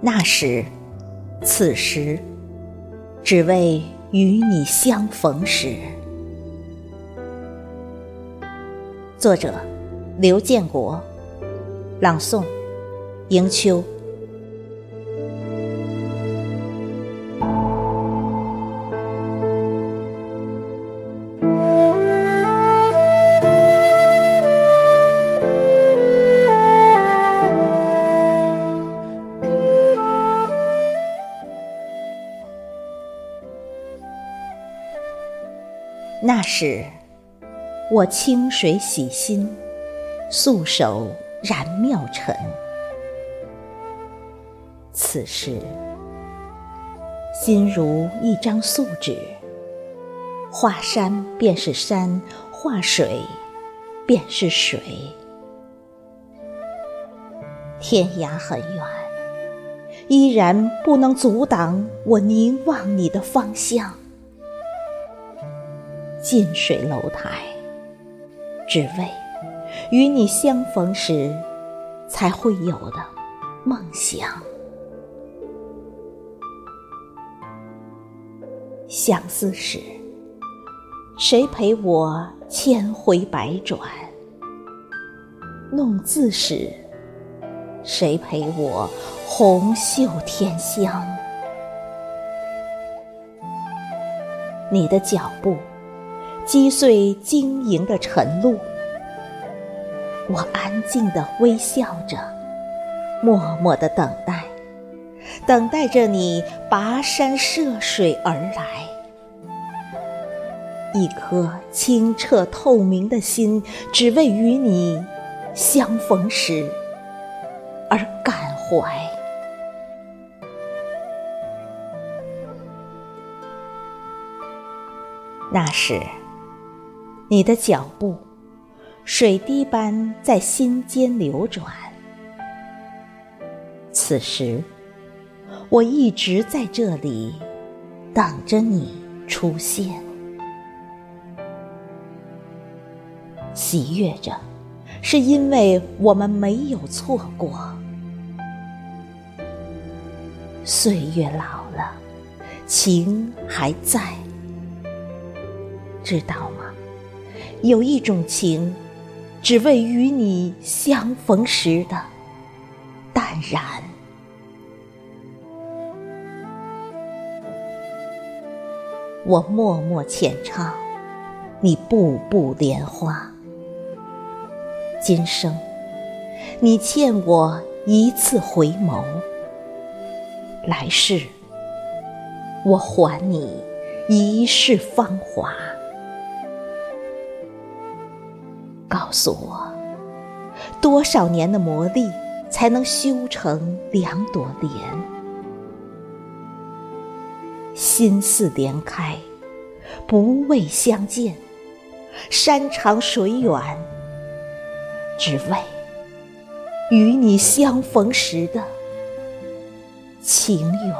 那时，此时，只为与你相逢时。作者：刘建国，朗诵：迎秋。那时，我清水洗心，素手燃妙尘。此时，心如一张素纸，画山便是山，画水便是水。天涯很远，依然不能阻挡我凝望你的方向。近水楼台，只为与你相逢时才会有的梦想。相思时，谁陪我千回百转？弄字时，谁陪我红袖添香？你的脚步。击碎晶莹的晨露，我安静地微笑着，默默地等待，等待着你跋山涉水而来。一颗清澈透明的心，只为与你相逢时而感怀。那时。你的脚步，水滴般在心间流转。此时，我一直在这里等着你出现，喜悦着，是因为我们没有错过。岁月老了，情还在，知道吗？有一种情，只为与你相逢时的淡然。我默默浅唱，你步步莲花。今生，你欠我一次回眸；来世，我还你一世芳华。告诉我，多少年的磨砺，才能修成两朵莲？心似莲开，不为相见，山长水远，只为与你相逢时的情缘。